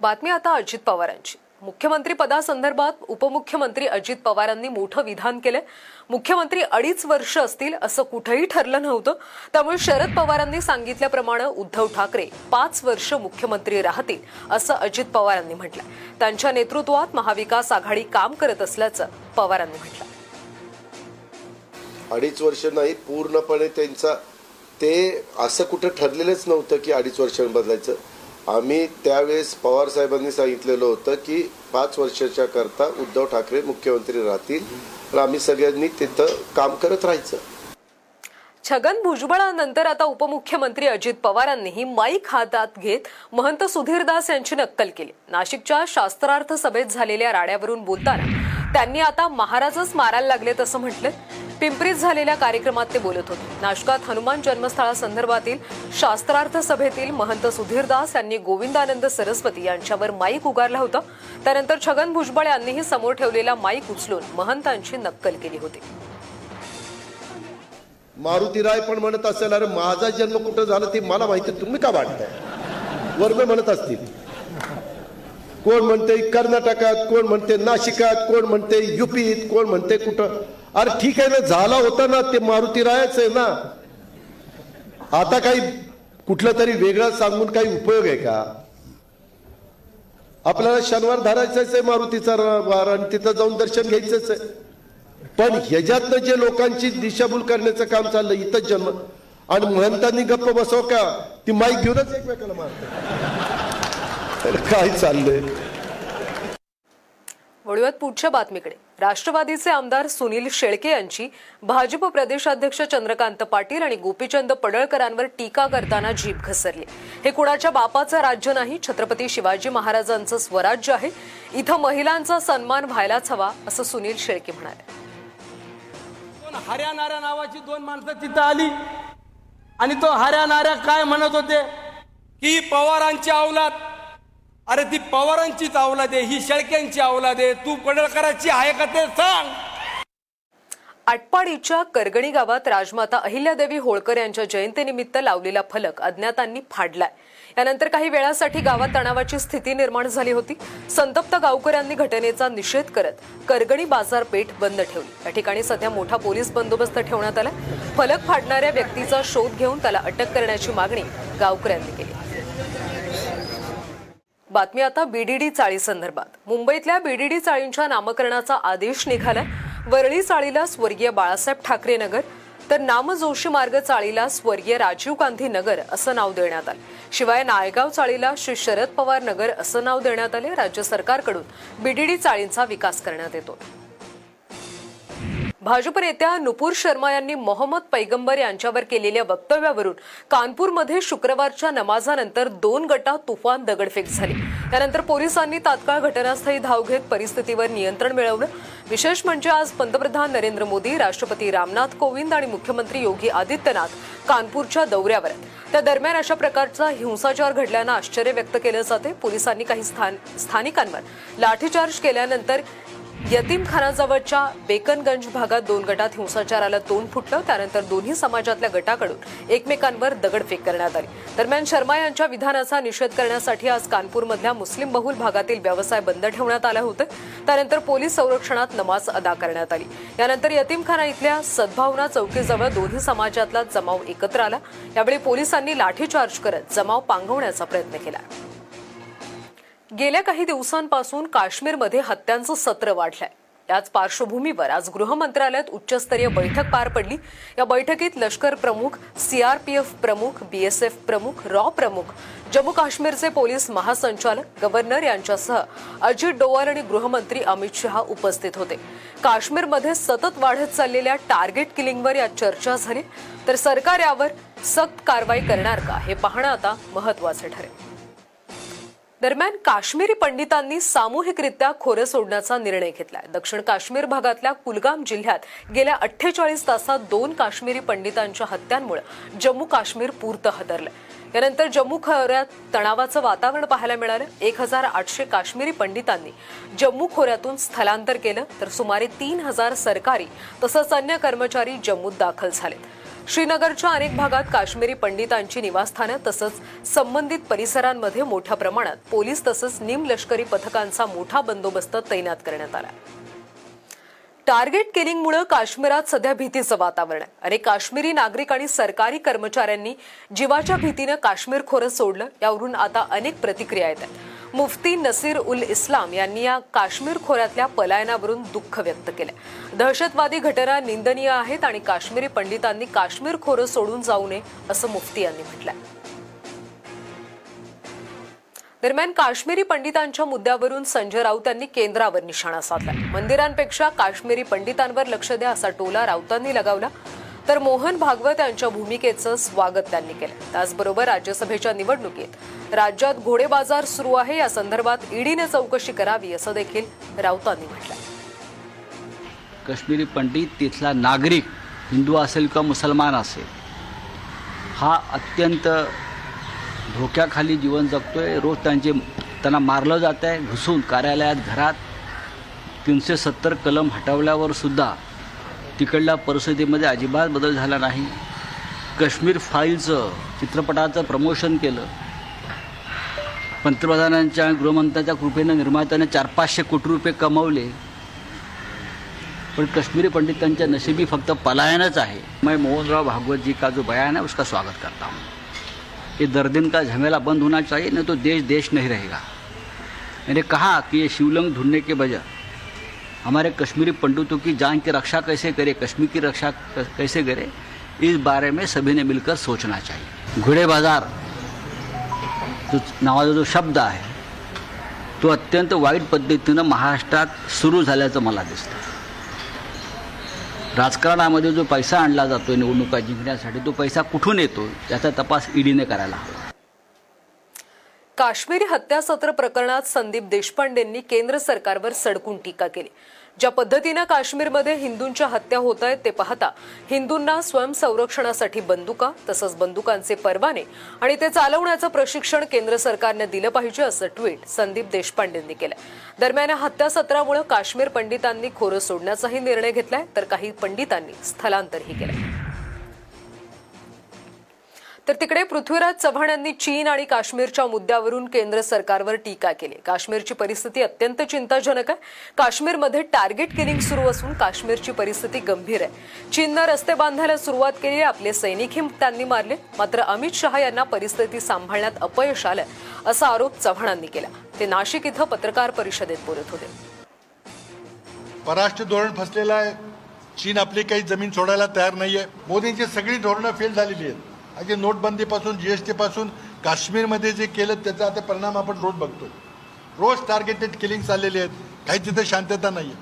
बातमी आता अजित पवारांची. मुख्यमंत्री पदासंदर्भात उपमुख्यमंत्री अजित पवारांनी मोठं विधान केलंय. मुख्यमंत्री अडीच वर्ष असतील असं कुठंही ठरलं नव्हतं. त्यामुळे शरद पवारांनी सांगितल्याप्रमाणे उद्धव ठाकरे पाच वर्ष मुख्यमंत्री राहतील असं अजित पवारांनी म्हटलं त्यांच्या नेतृत्वात महाविकास आघाडी काम करत असल्याचं पवारांनी म्हटलं अडीच वर्ष नाही पूर्णपणे त्यांचा ते असं कुठं ठरलेलंच नव्हतं की अडीच वर्ष बदलायचं आम्ही त्यावेळेस पवार साहेबांनी सांगितलेलं होतं की पाच वर्षाच्या करता उद्धव ठाकरे मुख्यमंत्री राहतील. तर आम्ही सगळ्यांनी तिथं काम करत राहायचं. छगन भुजबळानंतर आता उपमुख्यमंत्री अजित पवारांनीही माईक हातात घेत महंत सुधीरदास यांची नक्कल केली. नाशिकच्या शास्त्रार्थ सभेत झालेल्या राड्यावरून बोलताना त्यांनी आता महाराजच मारायला लागलेत असं म्हटलं पिंपरीत झालेल्या कार्यक्रमात ते बोलत होते. नाशकात हनुमान जन्मस्थळासंदर्भातील शास्त्रार्थ सभेतील महंत सुधीरदास यांनी गोविंदानंद सरस्वती यांच्यावर माईक उगारला होता. त्यानंतर छगन भुजबळ यांनीही समोर ठेवलेला माईक उचलून महंतांची नक्कल केली होती. मारुती राय पण म्हणत असेल अरे माझा जन्म कुठं झाला ते मला माहिती तुम्ही का वाटताय वर्ग म्हणत असतील. कोण म्हणते कर्नाटकात कोण म्हणते नाशिकात कोण म्हणते युपीत कोण म्हणते कुठं? अरे ठीक आहे ना झाला होता ना ते मारुती रायच आहे ना. आता काही कुठलं तरी वेगळं सांगून काही उपयोग आहे का? आपल्याला शनिवार धरायचंच आहे मारुतीचा वार आणि तिथं जाऊन दर्शन घ्यायचंच आहे. पण ह्याच्यातनं जे लोकांची दिशाभूल करण्याचं काम चाललं इथंच जन्म. आणि महंतांनी गप्प बसव का? ती माईक घेऊनच एकमेकाला मारतात काय चाललंय? वळूयात पुढच्या बातमीकडे. राष्ट्रवादीचे आमदार सुनील शेळके यांची भाजप प्रदेशाध्यक्ष चंद्रकांत पाटील आणि गोपीचंद पडळकरांवर टीका करताना जीभ घसरली. हे कुणाच्या बापाचं राज्य नाही छत्रपती शिवाजी महाराजांचं स्वराज्य आहे. इथं महिलांचा सन्मान व्हायलाच हवा असं सुनील शेळके म्हणाले. हऱ्या नाऱ्या नावाची दोन माणसं तिथं आली? आणि तो हऱ्या नाऱ्या काय म्हणत होते? की पवारांची अवलाद अरे ती पवारांचीच अवलाद आहे ही शेळक्यांची अवलाद आहे तू पडळकरांची आहे का ते सांग. आटपाडीच्या करगणी गावात राजमाता अहिल्यादेवी होळकर यांच्या जयंतीनिमित्त लावलेला फलक अज्ञातांनी फाडलाय. यानंतर काही वेळासाठी गावात तणावाची स्थिती निर्माण झाली होती. संतप्त गावकऱ्यांनी घटनेचा निषेध करत करगणी बाजारपेठ बंद ठेवली. या ठिकाणी सध्या मोठा पोलीस बंदोबस्त ठेवण्यात आला फलक फाडणाऱ्या व्यक्तीचा शोध घेऊन त्याला अटक करण्याची मागणी गावकऱ्यांनी केली. बातमी आता बीडीडी चाळी संदर्भात. मुंबईतल्या बीडीडी चाळींच्या नामकरणाचा आदेश निघालाय. वरळी चाळीला स्वर्गीय बाळासाहेब ठाकरे नगर तर नामजोशी मार्ग चाळीला स्वर्गीय राजीव गांधी नगर असं नाव देण्यात आलं. शिवाय नायगाव चाळीला श्री शरद पवार नगर असं नाव देण्यात आले राज्य सरकारकडून बीडीडी चाळींचा विकास करण्यात येतो. भाजप नेत्या नुपूर शर्मा यांनी मोहम्मद पैगंबर यांच्यावर केलेल्या वक्तव्यावरून कानपूरमध्ये शुक्रवारच्या नमाजानंतर दोन गटात तुफान दगडफेक झाली. त्यानंतर पोलिसांनी तात्काळ घटनास्थळी धाव घेत परिस्थितीवर नियंत्रण मिळवलं. विशेष म्हणजे आज पंतप्रधान नरेंद्र मोदी राष्ट्रपती रामनाथ कोविंद आणि मुख्यमंत्री योगी आदित्यनाथ कानपूरच्या दौऱ्यावर त्या दरम्यान अशा प्रकारचा हिंसाचार घडल्यानं आश्चर्य व्यक्त केलं जाते. पोलिसांनी काही स्थान स्थानिकांवर लाठीचार्ज केल्यानंतर यतीमखानाजवळच्या बेकनगंज भागात दोन गटात हिंसाचाराला तोंड फुटलं. त्यानंतर दोन्ही समाजातल्या गटाकडून एकमेकांवर दगडफेक करण्यात आली. दरम्यान शर्मा यांच्या विधानाचा निषेध करण्यासाठी आज कानपूरमधल्या मुस्लिम बहुल भागातील व्यवसाय बंद ठेवण्यात आले होते. त्यानंतर पोलीस संरक्षणात नमाज अदा करण्यात आली. यानंतर यतीमखाना इथल्या सद्भावना चौकीजवळ दोन्ही समाजातला जमाव एकत्र आला. यावेळी पोलिसांनी लाठीचार्ज करत जमाव पांगवण्याचा प्रयत्न केला. गेल्या काही दिवसांपासून काश्मीरमध्ये हत्यांचं सत्र वाढलंय. याच पार्श्वभूमीवर आज गृह मंत्रालयात उच्चस्तरीय बैठक पार पडली. या बैठकीत लष्कर प्रमुख सीआरपीएफ प्रमुख बीएसएफ प्रमुख रॉ प्रमुख जम्मू काश्मीरचे पोलीस महासंचालक गव्हर्नर यांच्यासह अजित डोवाल आणि गृहमंत्री अमित शहा उपस्थित होते. काश्मीरमध्ये सतत वाढत चाललेल्या टार्गेट किलिंगवर या चर्चा झाली. तर सरकार यावर सक्त कारवाई करणार का हे पाहणं आता महत्वाचं ठरेल. दरम्यान काश्मीरी पंडितांनी सामूहिकरित्या खोरं सोडण्याचा निर्णय घेतलाय. दक्षिण काश्मीर भागातल्या कुलगाम जिल्ह्यात गेल्या अठ्ठेचाळीस तासात दोन काश्मीरी पंडितांच्या हत्यांमुळे जम्मू काश्मीर पूर्त हदरलंय. यानंतर जम्मू खोऱ्यात तणावाचं वातावरण पाहायला मिळालं. एक हजार आठशे काश्मीरी पंडितांनी जम्मू खोऱ्यातून स्थलांतर केलं तर सुमारे तीन हजार सरकारी तसंच अन्य कर्मचारी जम्मूत दाखल झालेत. श्रीनगरच्या अनेक भागात काश्मीरी पंडितांची निवासस्थानं तसंच संबंधित परिसरांमध्ये मोठ्या प्रमाणात पोलीस तसंच निमलष्करी पथकांचा मोठा बंदोबस्त तैनात करण्यात आला. टार्गेट किलिंगमुळे काश्मीरात सध्या भीतीचं वातावरण आहे. अनेक काश्मीरी नागरिक आणि सरकारी कर्मचाऱ्यांनी जीवाच्या भीतीनं काश्मीर खोरं सोडलं यावरून आता अनेक प्रतिक्रिया येत आहेत. मुफ्ती नसीर उल इस्लाम यांनी या काश्मीर खोऱ्यातल्या पलायनावरून दुःख व्यक्त केलं दहशतवादी घटना निंदनीय आहेत आणि काश्मीरी पंडितांनी काश्मीर खोरं सोडून जाऊ नये असं मुफ्ती यांनी म्हटलंय. दरम्यान काश्मीरी पंडितांच्या मुद्द्यावरून संजय राऊत यांनी केंद्रावर निशाणा साधला मंदिरांपेक्षा काश्मीरी पंडितांवर लक्ष द्या असा टोला राऊतांनी लगावला. तर मोहन भागवत यांच्या भूमिकेचं स्वागत त्यांनी केलं. त्याचबरोबर राज्यसभेच्या निवडणुकीत राज्यात घोडेबाजार सुरू आहे. या संदर्भात ईडीने चौकशी करावी असं देखील राऊतांनी म्हटलं काश्मीरी पंडित तिथला नागरिक हिंदू असेल किंवा मुसलमान असेल हा अत्यंत धोक्याखाली जीवन जगतोय. रोज त्यांचे त्यांना मारलं जात आहे घुसून कार्यालयात घरात तीनशे सत्तर कलम हटवल्यावर सुद्धा तिकडल्या परिस्थितीमध्ये अजिबात बदल झाला नाही. काश्मीर फाईलचं चित्रपटाचं प्रमोशन केलं. पंतप्रधानांच्या आणि गृहमंत्र्यांच्या कृपेनं निर्मात्याने चार पाचशे कोटी रुपये कमवले. पण काश्मीरी पंडितांच्या नशिबी फक्त पलायनच आहे. मैं मोहनराव भागवत जी का जो बयान है उसका स्वागत करता हूँ. ये दर्दिन का झमेला बंद होना चाहिए नहीं तो देश देश नहीं रहेगा. मैंने कहा कि ये शिवलंग ढूंढने के बजाय हमारे कश्मीरी पंडितों की जान की रक्षा कैसे करे कश्मीर की रक्षा कैसे करे इस बारे में सभी ने मिलकर सोचना चाहिए। घोड़े बाजार जो नावाचा जो शब्द आहे तो अत्यंत वाईट पद्धतीनं महाराष्ट्रात सुरू झाल्याचं मला दिसतं. राजकारणामध्ये जो पैसा आणला जातो निवडणुका जिंकण्यासाठी तो पैसा कुठून येतो याचा तपास ईडीने करायला हवा. काश्मीरी हत्यासत्र प्रकरणात संदीप देशपांडेंनी केंद्र सरकारवर सडकून टीका केली. ज्या पद्धतीनं काश्मीरमध्ये हिंदूंच्या हत्या होत आहेत ते पाहता हिंदूंना स्वयंसंरक्षणासाठी बंदुका तसंच बंदुकांचे परवाने आणि ते चालवण्याचं प्रशिक्षण केंद्र सरकारनं दिलं पाहिजे असं ट्विट संदीप देशपांडेंनी केलं दरम्यान या हत्या सत्रामुळे काश्मीर पंडितांनी खोरं सोडण्याचाही निर्णय घेतलाय तर काही पंडितांनी स्थलांतरही केलंय. तर तिकडे पृथ्वीराज चव्हाण यांनी चीन आणि काश्मीरच्या मुद्द्यावरून केंद्र सरकारवर टीका केली. काश्मीरची परिस्थिती अत्यंत चिंताजनक आहे. काश्मीरमध्ये टार्गेट किलिंग सुरू असून काश्मीरची परिस्थिती गंभीर आहे. चीननं रस्ते बांधायला सुरुवात केली आहे. आपले सैनिकही त्यांनी मारले. मात्र अमित शहा यांना परिस्थिती सांभाळण्यात अपयश आलं असा आरोप चव्हाणांनी केला. ते नाशिक इथं पत्रकार परिषदेत बोलत होते. परराष्ट्र धोरण फसलेलं आहे. चीन आपली काही जमीन सोडायला तयार नाहीये. मोदींची सगळी धोरणं फेल झालेली आहेत. अगदी नोटबंदीपासून जीएसटी पासून काश्मीरमध्ये जे केलं त्याचा आता परिणाम आपण रोज बघतो रोज टार्गेटेड किलिंग चाललेली आहेत. काही तिथे शांतता नाहीये.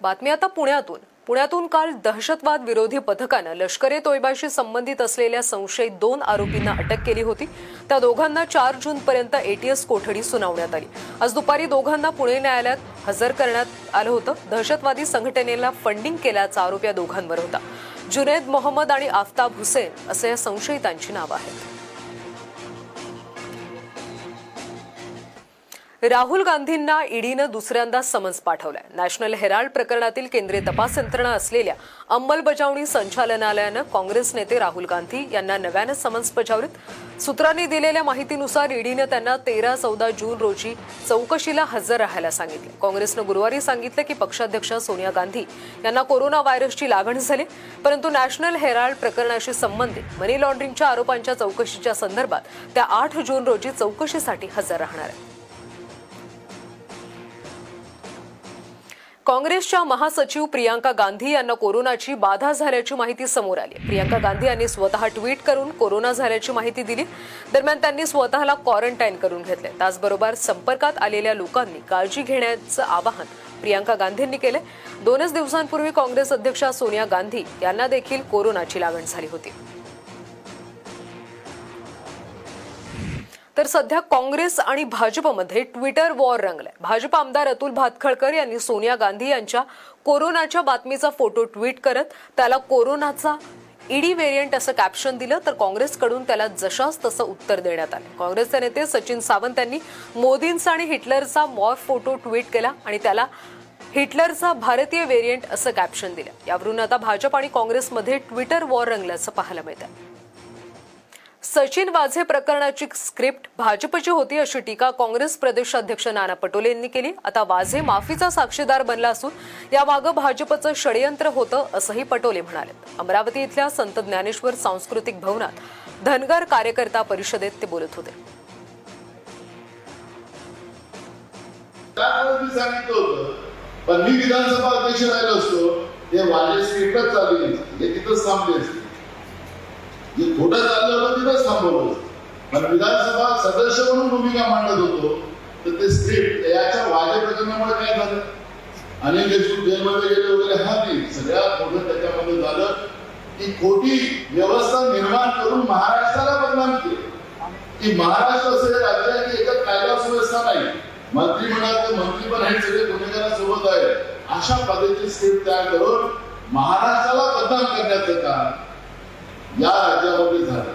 बातमी आता पुण्यातून. पुण्यातून काल दहशतवाद विरोधी पथकानं लष्करे तोयबाशी संबंधित असलेल्या संशयित दोन आरोपींना अटक केली होती. त्या दोघांना चार जून पर्यंत एटीएस कोठडी सुनावण्यात आली. आज दुपारी दोघांना पुणे न्यायालयात हजर करण्यात आलं होतं. दहशतवादी संघटनेला फंडिंग केल्याचा आरोप या दोघांवर होता. जुनेद मोहम्मद आणि आफताब हुसेन असे या संशयितांची नावं आहेत. राहुल गांधींना ईडीनं दुसऱ्यांदा समन्स पाठवलाय. नॅशनल हेराल्ड प्रकरणातील केंद्रीय तपास यंत्रणा असलेल्या अंमलबजावणी संचालनालयानं काँग्रेस नेते राहुल गांधी यांना नव्यानं समन्स बजावलेत. सूत्रांनी दिलेल्या माहितीनुसार ईडीनं त्यांना तेरा चौदा जून रोजी चौकशीला हजर राहायला सांगितले. काँग्रेसनं गुरुवारी सांगितलं की पक्षाध्यक्ष सोनिया गांधी यांना कोरोना व्हायरसची लागण झाली परंतु नॅशनल हेराल्ड प्रकरणाशी संबंधित मनी लॉन्ड्रिंगच्या आरोपांच्या चौकशीच्या संदर्भात त्या आठ जून रोजी चौकशीसाठी हजर राहणार आहेत. काँग्रेसच्या महासचिव प्रियांका गांधी यांना कोरोनाची बाधा झाल्याची माहिती समोर आली. प्रियांका गांधी यांनी स्वतः ट्विट करून कोरोना झाल्याची माहिती दिली. दरम्यान त्यांनी स्वतःला क्वारंटाईन करून घेतले. त्याचबरोबर संपर्कात आलेल्या लोकांनी काळजी घेण्याचं आवाहन प्रियांका गांधींनी केले. दोनच दिवसांपूर्वी काँग्रेस अध्यक्षा सोनिया गांधी यांना देखील कोरोनाची लागण झाली होती. तर सध्या काँग्रेस आणि भाजपमध्ये ट्विटर वॉर रंगलाय. भाजप आमदार अतुल भातखळकर यांनी सोनिया गांधी यांच्या कोरोनाच्या बातमीचा फोटो ट्विट करत त्याला कोरोनाचा ईडी व्हेरियंट असं कॅप्शन दिलं तर काँग्रेसकडून त्याला जशास तसं उत्तर देण्यात आलं. काँग्रेसचे नेते सचिन सावंत यांनी मोदींचा आणि हिटलरचा मॉर फोटो ट्विट केला आणि त्याला हिटलरचा भारतीय व्हेरियंट असं कॅप्शन दिलं. यावरून आता भाजप आणि काँग्रेसमध्ये ट्विटर वॉर रंगल्याचं पाहायला मिळतं सचिन वाझे प्रकरणाची स्क्रिप्ट भाजपची होती अशी टीका काँग्रेस प्रदेशाध्यक्ष नाना पटोले यांनी केली. आता वाझे माफीचा साक्षीदार बनला असून यामागं भाजपचं षडयंत्र होतं असंही पटोले म्हणाले. अमरावती इथल्या संत ज्ञानेश्वर सांस्कृतिक भवनात धनगर कार्यकर्ता परिषदेत ते बोलत होते. पण मी विधानसभा अध्यक्ष राहिलो असतो हे वाजे स्क्रिप्टच चालू हे तिथंच थांबले असते. जे खोटं चाललं होतं तिथंच थांबवलं पण विधानसभा सदस्य म्हणून भूमिका मांडत होतो तर ते स्क्रिप्ट याच्या वाजे प्रकरणामुळे काय झालं? अनेक देशमुख जेलमध्ये गेले वगैरे हा नाही सगळ्यात मोठं त्याच्यामध्ये झालं की खोटी व्यवस्था निर्माण करून महाराष्ट्राला बदनाम केली. की महाराष्ट्र असं हे राज्य आहे की एकच कायदा सुव्यवस्था नाही. मंत्रिमंडळाचे मंत्री पण हे सगळे गुन्हेगारांसोबत आहे अशा पद्धतीची स्क्रिप्ट तयार करून महाराष्ट्राला बदनाम करण्याचं काम या राज्यामध्ये झालं.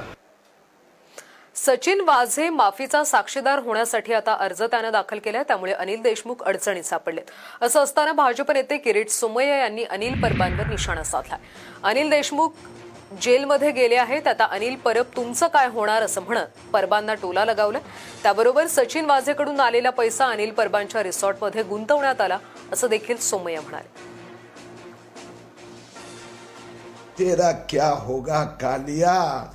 सचिन वाझे माफीचा साक्षीदार होण्यासाठी आता अर्ज त्यानं दाखल केला त्यामुळे अनिल देशमुख अडचणीत सापडलेत. असं असताना भाजप नेते किरीट सोमय्या यांनी अनिल परबांवर निशाणा साधलाय. अनिल देशमुख जेलमध्ये गेले आहेत आता अनिल परब तुमचं काय होणार असं म्हणत परबांना टोला लगावला त्याबरोबर सचिन वाझेकडून आलेला पैसा अनिल परबांच्या रिसॉर्टमध्ये गुंतवण्यात आला असं देखील सोमय्या म्हणाले. तेरा क्या होगा कालिया?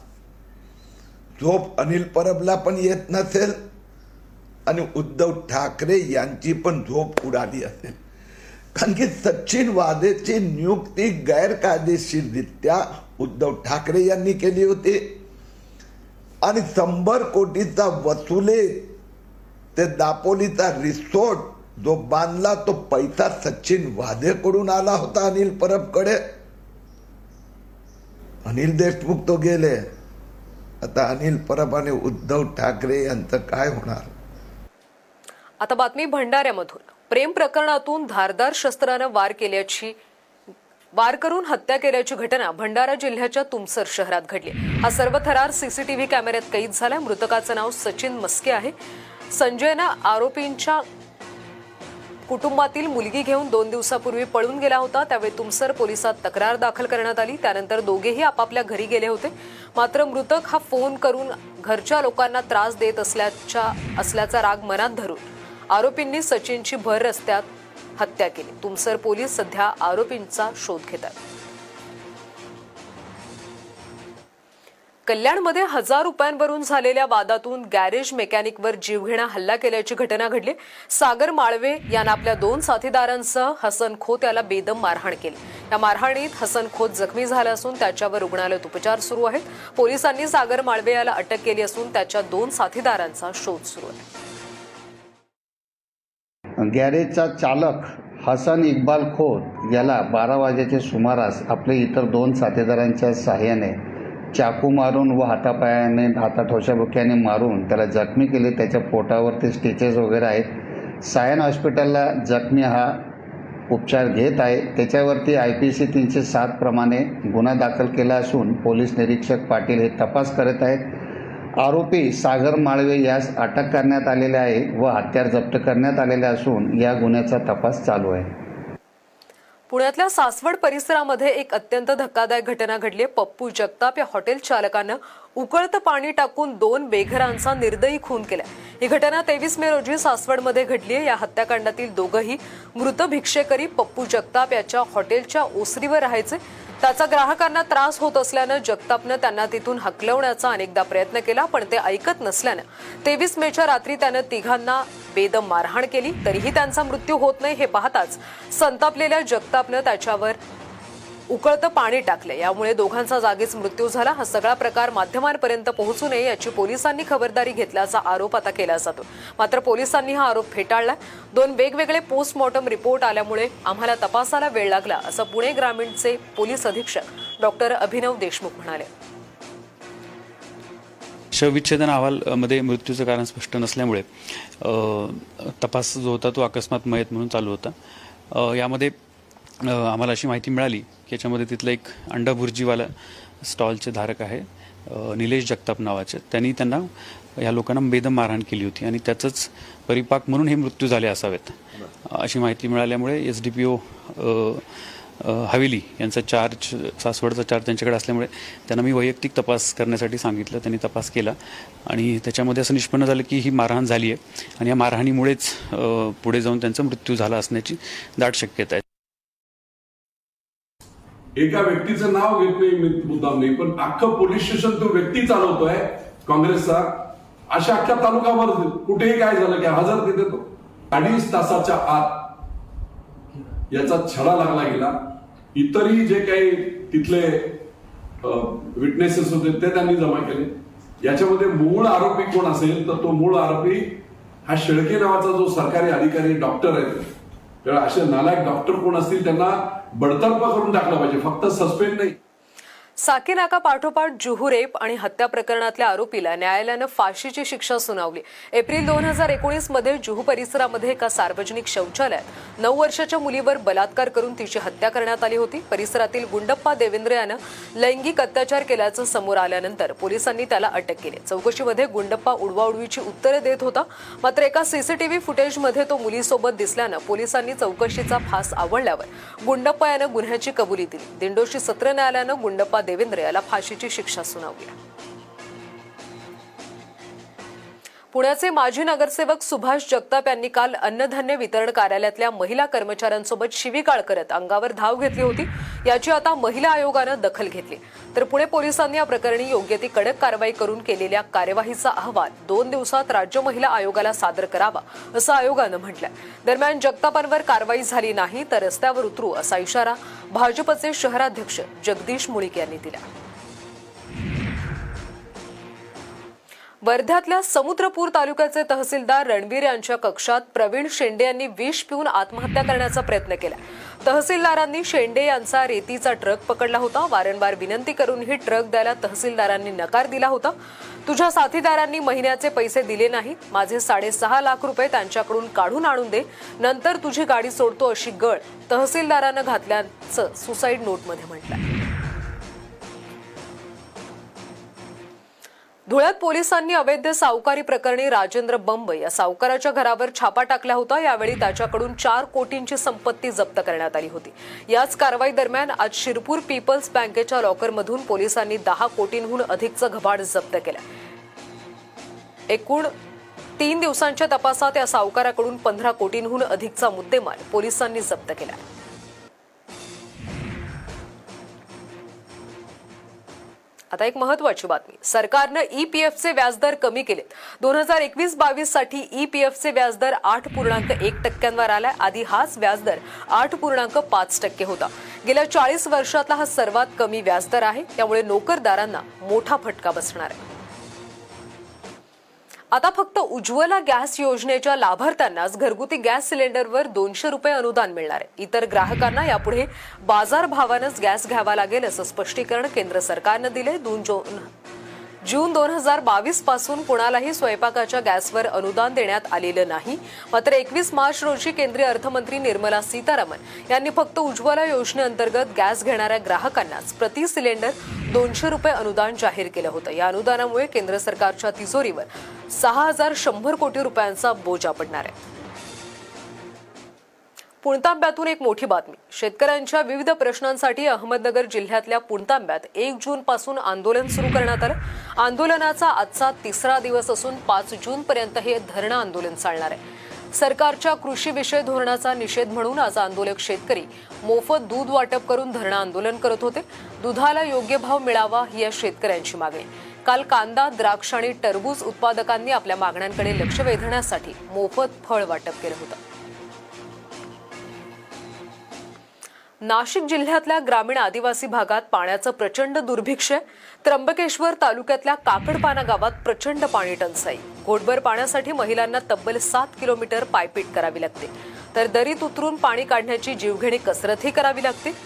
झोप अनिल परबला पण येत नसेल. आणि उद्धव ठाकरे यांची पण झोप उडाली असेल. कारण की सचिन वादेची नियुक्ती गैरकायदेशीररित्या उद्धव ठाकरे यांनी केली होती. आणि शंभर कोटीचा वसुले ते दापोलीचा रिसोर्ट जो बांधला तो पैसा सचिन वाझेकडून आला होता अनिल परबकडे. अनिल देशमुख तो गेले. आता अनिल परब आणि उद्धव ठाकरे यांचं काय होणार? आता बातमी भंडाऱ्यामधून. प्रेम प्रकरणातून धारदार शस्त्रानं वार केल्याची वार करून हत्या केल्याची घटना भंडारा जिल्ह्याच्या तुमसर शहरात घडली. हा सर्व थरार सीसीटीव्ही कॅमेऱ्यात कैद झाला. मृतकाचं नाव सचिन मस्के आहे. संजयनं आरोपींच्या कुटुंबातील मुलगी घेऊन दोन दिवसापूर्वी पळून गेला होता. त्यावेळी तुमसर पोलिसात तक्रार दाखल करण्यात आली. त्यानंतर दोघेही आपापल्या घरी गेले होते. मात्र मृतक हा फोन करून घरच्या लोकांना त्रास देत असल्याच्या असल्याचा राग मनात धरून आरोपींनी सचिनची भर रस्त्यात हत्या केली. तुमसर पोलीस सध्या आरोपींचा शोध घेत कल्याणमध्ये हजार रुपयांवरून झालेल्या वादातून गॅरेज मेकॅनिकवर जीवघेणा हल्ला केल्याची घटना घडली. सागर माळवे यानं आपल्या दोन साथीदारांसह हसन खोत याला बेदम मारहाण केली. या मारहाणीत हसन खोत जखमी झाला असून त्याच्यावर रुग्णालयात उपचार सुरू आहेत. पोलिसांनी सागर माळवे याला अटक केली असून त्याच्या दोन साथीदारांचा शोध सुरू आहे. गॅरेजचा चालक हसन इक्बाल खोत याला बारा वाजेच्या सुमारास आपले इतर दोन साथीदारांच्या सहाय्याने चाकू मारून व हातापायाने हाता ठोशाबुक्याने मारून त्याला जखमी केले. त्याच्या पोटावरती स्टिचेस वगैरे आहेत. सायन हॉस्पिटलला जखमी हा उपचार घेत आहे. त्याच्यावरती आय पी सी तीनशे सात प्रमाणे गुन्हा दाखल केला असून पोलीस निरीक्षक पाटील हे तपास करत आहेत. आरोपी सागर माळवे यास अटक करण्यात आलेले आहे व हत्यार जप्त करण्यात आलेले असून या गुन्ह्याचा तपास चालू आहे. पुण्यातल्या सासवड परिसरामध्ये एक अत्यंत धक्कादायक घटना घडली पप्पू जगताप या हॉटेल चालकानं उकळतं पाणी टाकून दोन बेघरांचा निर्दयी खून केला ही घटना तेवीस मे रोजी सासवडमध्ये घडली आहे. या हत्याकांडातील दोघंही मृत भिक्षेकरी पप्पू जगताप याच्या हॉटेलच्या ओसरीवर राहायचे. त्याचा ग्राहकांना त्रास होत असल्यानं जगतापनं त्यांना तिथून हकलवण्याचा अनेकदा प्रयत्न केला पण ते ऐकत नसल्यानं. तेवीस मेच्या रात्री त्यानं तिघांना बेदम मारहाण केली तरीही त्यांचा मृत्यू होत नाही हे पाहताच संतापलेल्या जगतापनं त्याच्यावर उकळतं पाणी टाकले यामुळे दोघांचा जागीच मृत्यू झाला. हा सगळा प्रकार माध्यमांपर्यंत पोहोचू नये याची पोलिसांनी खबरदारी घेतल्याचा आरोप आता केला जातो. मात्र पोलिसांनी हा आरोप फेटाळला दोन वेगवेगळे पोस्टमॉर्टम रिपोर्ट आल्यामुळे आम्हाला तपासाला वेळ लागला असं पुणे ग्रामीणचे पोलीस अधीक्षक डॉक्टर अभिनव देशमुख म्हणाले. शवविच्छेदन अहवालमध्ये मृत्यूचं कारण स्पष्ट नसल्यामुळे तपास जो होता तो अकस्मात मयत म्हणून चालू होता. यामध्ये आम्हाला अशी माहिती मिळाली की याच्यामध्ये तिथलं एक अंडा भुर्जीवाला स्टॉलचे धारक आहे निलेश जगताप नावाचे. त्यांनी त्यांना या लोकांना बेदम मारहाण केली होती आणि त्याचंच परिपाक म्हणून हे मृत्यू झाले असावेत. अशी माहिती मिळाल्यामुळे S D P O Haveli यांचा चार्ज सासवडचा चार्ज त्यांच्याकडे असल्यामुळे त्यांना मी वैयक्तिक तपास करण्यासाठी सांगितलं. त्यांनी तपास केला आणि त्याच्यामध्ये असं निष्पन्न झालं की ही मारहाण झाली आहे आणि या मारहाणीमुळेच पुढे जाऊन त्यांचा मृत्यू झाला असण्याची दाट शक्यता आहे. एका व्यक्तीचं नाव घेत नाही मी मुद्दाम नाही पण अख्खं पोलीस स्टेशन तो व्यक्ती चालवतोय काँग्रेसचा अशा अख्ख्या तालुकावर कुठेही काय झालं की हजर तिथे तो. अडीच तासाच्या आत याचा छडा लागला गेला. इतरही जे काही तिथले विटनेसेस होते ते त्यांनी जमा केले. याच्यामध्ये मूळ आरोपी कोण असेल तर तो मूळ आरोपी हा शेळके नावाचा जो सरकारी अधिकारी डॉक्टर आहे त्यामुळे असे नालायक डॉक्टर कोण असतील त्यांना बडतर्फ करून टाकलं पाहिजे. फक्त सस्पेंड नाही. साकीनाका पाठोपाठ जुहू रेप आणि हत्या प्रकरणातल्या आरोपीला न्यायालयानं फाशीची शिक्षा सुनावली. एप्रिल दोन हजार एकोणीसमध्ये जुहू परिसरामध्ये एका सार्वजनिक शौचालयात नऊ वर्षाच्या मुलीवर बलात्कार करून तिची हत्या करण्यात आली होती. परिसरातील गुंडप्पा देवेंद्र यानं लैंगिक अत्याचार केल्याचं समोर आल्यानंतर पोलिसांनी त्याला अटक केली. चौकशीमध्ये गुंडप्पा उडवाउडवीची उत्तरे देत होता. मात्र एका सीसीटीव्ही फुटेजमध्ये तो मुलीसोबत दिसल्यानं पोलिसांनी चौकशीचा फास आवडल्यावर गुंडप्पा यानं गुन्ह्याची कबुली दिली. दिंडोशी सत्र न्यायालयानं गुंडप्पा देवेंद्र याला फाशीची शिक्षा सुनावली पुण्याचे माजी नगरसेवक सुभाष जगताप यांनी काल अन्नधान्य वितरण कार्यालयातल्या महिला कर्मचाऱ्यांसोबत शिवीकाळ करत अंगावर धाव घेतली होती. याची आता महिला आयोगानं दखल घेतली. तर पुणे पोलिसांनी या प्रकरणी योग्य ती कडक कारवाई करून केलेल्या कार्यवाहीचा अहवाल दोन दिवसात राज्य महिला आयोगाला सादर करावा असं आयोगानं म्हटलंय. दरम्यान जगतापांवर कारवाई झाली नाही तर रस्त्यावर उतरू असा इशारा भाजपचे शहराध्यक्ष जगदीश मुळीक यांनी दिला. वर्ध्यातल्या समुद्रपूर तालुक्याचे तहसीलदार रणवीर यांच्या कक्षात प्रवीण शेंडे यांनी विष पिऊन आत्महत्या करण्याचा प्रयत्न केला. तहसीलदारांनी शेंडे यांचा रेतीचा ट्रक पकडला होता. वारंवार विनंती करूनही ट्रक द्यायला तहसीलदारांनी नकार दिला होता. तुझ्या साथीदारांनी महिन्याचे पैसे दिले नाहीत. माझे साडेसहा लाख रुपये त्यांच्याकडून काढून आणून दे. नंतर तुझी गाडी सोडतो अशी गळ तहसीलदारानं घातल्याचं सुसाईड नोटमध्ये म्हटलं धुळ्यात पोलिसांनी अवैध सावकारी प्रकरणी राजेंद्र बंब या सावकाराच्या घरावर छापा टाकला होता. यावेळी त्याच्याकडून चार कोटींची संपत्ती जप्त करण्यात आली होती. याच कारवाई दरम्यान आज शिरपूर पीपल्स बँकेच्या लॉकरमधून पोलिसांनी दहा कोटींहून अधिकचं घबाड जप्त केलं. एकूण तीन दिवसांच्या तपासात या सावकाराकडून पंधरा कोटींहून अधिकचा मुद्देमाल पोलिसांनी जप्त केला. आता एक महत्वाची बातमी. सरकारनं ईपीएफचे व्याजदर कमी केलेत. दोन हजार एकवीस बावीससाठी ईपीएफचे व्याजदर आठ पूर्णांक एक टक्क्यांवर आलाय. आधी हाच व्याजदर आठ पूर्णांक पाच टक्के होता. गेल्या चाळीस वर्षातला हा सर्वात कमी व्याजदर आहे. त्यामुळे नोकरदारांना मोठा फटका बसणार आहे. आता फक्त उज्ज्वला गॅस योजनेच्या लाभार्थ्यांनाच घरगुती गॅस सिलेंडरवर दोनशे रुपये अनुदान मिळणार आहे. इतर ग्राहकांना यापुढे बाजार भावानंच गॅस घ्यावा लागेल असं स्पष्टीकरण केंद्र सरकारनं दिले दोन जून जून दोन हजार बावीसपासून कुणालाही स्वयंपाकाच्या गॅसवर अनुदान देण्यात आलेलं नाही. मात्र एकवीस मार्च रोजी केंद्रीय अर्थमंत्री निर्मला सीतारामन यांनी फक्त उज्ज्वला योजनेअंतर्गत गॅस घेणाऱ्या ग्राहकांनाच प्रति सिलेंडर दोनशे रुपये अनुदान जाहीर केलं होतं. या अनुदानामुळे केंद्र सरकारच्या तिजोरीवर सहा हजार शंभर कोटी रुपयांचा बोजा पडणार आहे. पुणतांब्यातून एक मोठी बातमी. शेतकऱ्यांच्या विविध प्रश्नांसाठी अहमदनगर जिल्ह्यातल्या पुणतांब्यात एक जून पासून आंदोलन सुरू करण्यात आलं. आंदोलनाचा आजचा तिसरा दिवस असून पाच जून पर्यंत हे धरणं आंदोलन चालणार आहे. सरकारच्या कृषी विषय धोरणाचा निषेध म्हणून आज आंदोलक शेतकरी मोफत दूध वाटप करून धरणं आंदोलन करत होते. दुधाला योग्य भाव मिळावा ही या शेतकऱ्यांची मागणी. काल कांदा द्राक्ष आणि टरबूज उत्पादकांनी आपल्या मागण्यांकडे लक्ष वेधण्यासाठी मोफत फळ वाटप केलं होतं. नाशिक जिल्ह्यातल्या ग्रामीण आदिवासी भागात पाण्याचं प्रचंड दुर्भिक्ष आहे. त्र्यंबकेश्वर तालुक्यातल्या काकडपाना गावात प्रचंड पाणी टंचाई. घोटभर पाण्यासाठी महिलांना तब्बल सात किलोमीटर पायपीट करावी लागते. तर दरीत उतरून पाणी काढण्याची जीवघेणी कसरतही करावी लागते.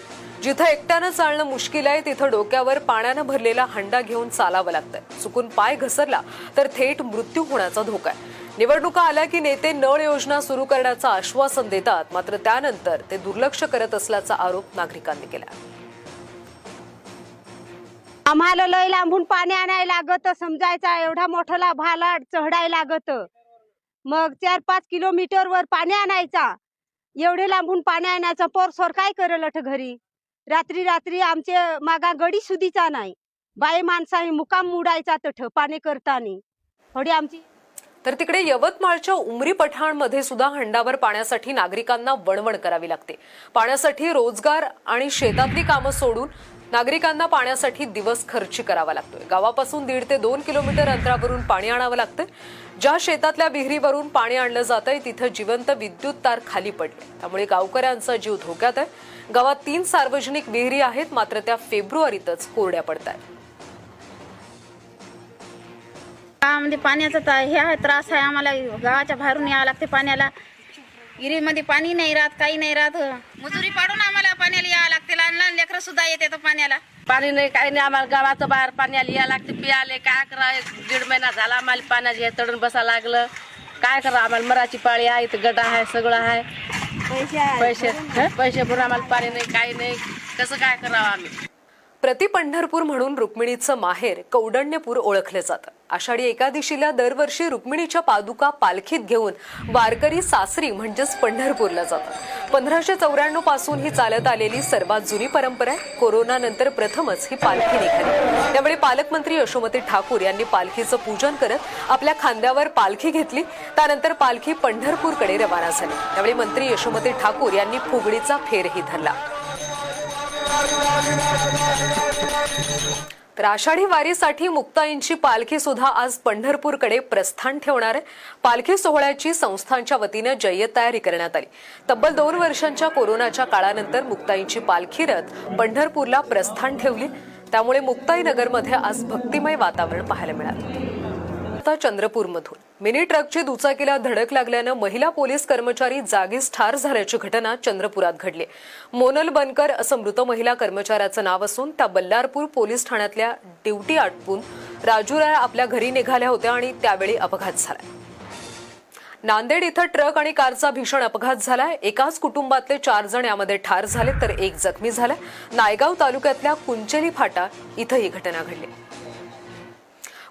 जिथं एकट्यानं चालणं मुश्किल आहे तिथं डोक्यावर पाण्यानं भरलेला हंडा घेऊन चालावं लागतंय. चुकून पाय घसरला तर थेट मृत्यू होण्याचा धोका आहे. निवडणुका आल्या की नेते नळ योजना सुरू करण्याचं आश्वासन देतात मात्र त्यानंतर ते दुर्लक्ष करत असल्याचा आरोप नागरिकांनी केला. आम्हाला लय लांबून पाणी आणायला लागत समजायचा एवढा मोठा भालाड चढायला लागत. मग चार पाच किलोमीटर वर पाणी आणायचा. एवढे लांबून पाणी आणायचं पोरसोर काय करल अठ घरी? रात्री रात्री आमचे मागा गडी सुधीचा नाही. बाई माणसाही मुकाम मुडायचा तठ पाणी करताना. थोडी आमची तर तिकडे यवतमाळच्या उमरी पठाणमध्ये सुद्धा हंडावर पाण्यासाठी नागरिकांना वणवण करावी लागते. पाण्यासाठी रोजगार आणि शेतातली कामं सोडून नागरिकांना पाण्यासाठी दिवस खर्ची करावा लागतोय. गावापासून दीड ते दोन किलोमीटर अंतरावरून पाणी आणावं लागतं. ज्या शेतातल्या विहिरीवरून पाणी आणलं जातंय तिथं जिवंत विद्युत तार खाली पडले. त्यामुळे गावकऱ्यांचा जीव धोक्यात आहे. गावात तीन सार्वजनिक विहिरी आहेत मात्र त्या फेब्रुवारीतच कोरड्या पडत आहेत गावामध्ये पाण्याचा हे आहे त्रास आहे. आम्हाला गावाच्या बाहेरून यावं लागते पाण्याला. विहिरीमध्ये पाणी नाही राहत काही नाही राहत. मजुरी पाडून आम्हाला पाण्याला यावं लागते. लहान लहान लेकरं सुद्धा येते पाण्याला. पाणी नाही काही नाही. आम्हाला गावाचं बाहेर पाणी या लागते. पियाले काय करा दीड महिना झाला आम्हाला पाण्याची तडून बसा लागलं. काय करा आम्हाला? मराठी पाळी आहे इथं गड्डा आहे सगळं आहे. पैसे हं? पैसे भरून आम्हाला पाणी नाही काही नाही. कसं काय करावं आम्ही? प्रति पंढरपूर म्हणून रुक्मिणीचं माहेर कौडण्यपूर ओळखलं जातं. आषाढी एकादशीला दरवर्षी रुक्मिणीच्या पादुका पालखीत घेऊन वारकरी सासरी म्हणजेच पंढरपूरला जातात. पंधराशे चौऱ्याण्णवपासून ही चालत आलेली सर्वात जुनी परंपरा आहे. कोरोना नंतर प्रथमच ही पालखी निघाली. त्यावेळी पालकमंत्री यशोमती ठाकूर यांनी पालखीचं पूजन करत आपल्या खांद्यावर पालखी घेतली. त्यानंतर पालखी पंढरपूरकडे रवाना झाली. त्यावेळी मंत्री यशोमती ठाकूर यांनी फुगडीचा फेरही धरला. तर आषाढी वारीसाठी मुक्ताईंची पालखी सुद्धा आज पंढरपूरकडे प्रस्थान ठेवणार आहे. पालखी सोहळ्याची संस्थांच्या वतीनं जय्यत तयारी करण्यात आली. तब्बल दोन वर्षांच्या कोरोनाच्या काळानंतर मुक्ताईंची पालखी रथ पंढरपूरला प्रस्थान ठेवली. त्यामुळे मुक्ताई नगरमध्ये आज भक्तिमय वातावरण पाहायला मिळालं. आता चंद्रपूरमधून. मिनी ट्रकची दुचाकीला धडक लागल्यानं महिला पोलीस कर्मचारी जागीच ठार झाल्याची घटना चंद्रपुरात घडली. मोनल बनकर असं मृत महिला कर्मचाऱ्याचं नाव असून त्या बल्लारपूर पोलीस ठाण्यातल्या ड्युटी आटपून राजूराय आपल्या घरी निघाल्या होत्या आणि त्यावेळी अपघात झाला. नांदेड इथं ट्रक आणि कारचा भीषण अपघात झालाय. एकाच कुटुंबातले चार जण यामध्ये ठार झाले तर एक जखमी झालाय नायगाव तालुक्यातल्या कुंचेली फाटा इथं ही घटना घडली.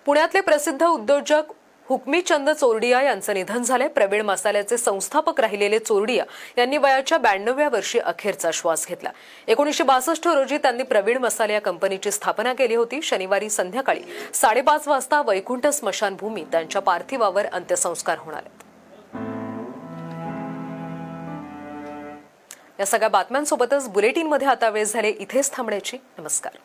पुण्यातले प्रसिद्ध उद्योजक हुकमीचंद चोरडिया यांचं निधन झालंय. प्रवीण मसाल्याचे संस्थापक राहिलेले चोरडिया यांनी वयाच्या ब्याण्णव्या वर्षी अखेरचा श्वास घेतला. एकोणीशे बासष्ट रोजी त्यांनी प्रवीण मसाले या कंपनीची स्थापना केली होती. शनिवारी संध्याकाळी साडेपाच वाजता वैकुंठ स्मशानभूमी त्यांच्या पार्थिवावर अंत्यसंस्कार होणार आहेत. या सगळ्या बातम्यांसोबतच बुलेटिनमध्ये आता वेळ झाले इथेच थांबण्याची. नमस्कार.